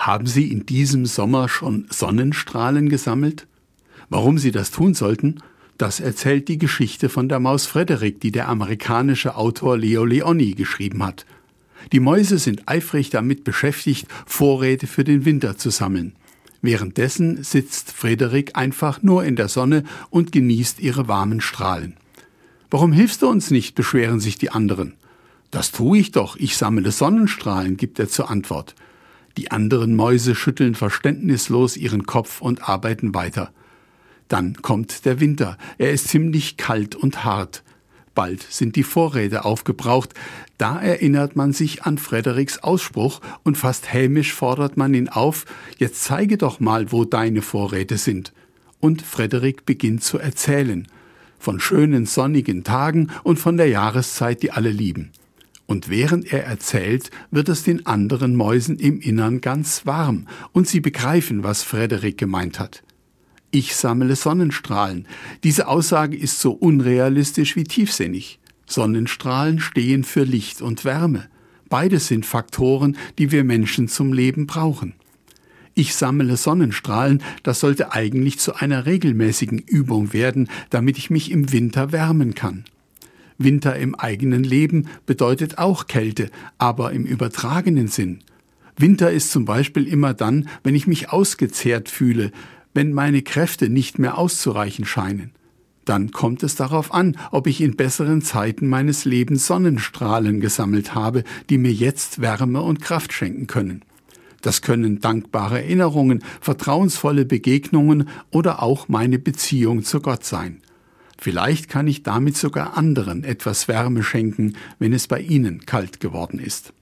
Haben Sie in diesem Sommer schon Sonnenstrahlen gesammelt? Warum Sie das tun sollten, das erzählt die Geschichte von der Maus Frederik, die der amerikanische Autor Leo Leoni geschrieben hat. Die Mäuse sind eifrig damit beschäftigt, Vorräte für den Winter zu sammeln. Währenddessen sitzt Frederik einfach nur in der Sonne und genießt ihre warmen Strahlen. Warum hilfst du uns nicht? beschweren sich die anderen. Das tue ich doch, ich sammle Sonnenstrahlen, gibt er zur Antwort. Die anderen Mäuse schütteln verständnislos ihren Kopf und arbeiten weiter. Dann kommt der Winter. Er ist ziemlich kalt und hart. Bald sind die Vorräte aufgebraucht. Da erinnert man sich an Frederiks Ausspruch und fast hämisch fordert man ihn auf, jetzt zeige doch mal, wo deine Vorräte sind. Und Frederik beginnt zu erzählen. Von schönen sonnigen Tagen und von der Jahreszeit, die alle lieben. Und während er erzählt, wird es den anderen Mäusen im Innern ganz warm, und sie begreifen, was Frederik gemeint hat. Ich sammle Sonnenstrahlen. Diese Aussage ist so unrealistisch wie tiefsinnig. Sonnenstrahlen stehen für Licht und Wärme. Beides sind Faktoren, die wir Menschen zum Leben brauchen. Ich sammle Sonnenstrahlen, das sollte eigentlich zu einer regelmäßigen Übung werden, damit ich mich im Winter wärmen kann. Winter im eigenen Leben bedeutet auch Kälte, aber im übertragenen Sinn. Winter ist zum Beispiel immer dann, wenn ich mich ausgezehrt fühle, wenn meine Kräfte nicht mehr auszureichen scheinen. Dann kommt es darauf an, ob ich in besseren Zeiten meines Lebens Sonnenstrahlen gesammelt habe, die mir jetzt Wärme und Kraft schenken können. Das können dankbare Erinnerungen, vertrauensvolle Begegnungen oder auch meine Beziehung zu Gott sein. Vielleicht kann ich damit sogar anderen etwas Wärme schenken, wenn es bei ihnen kalt geworden ist.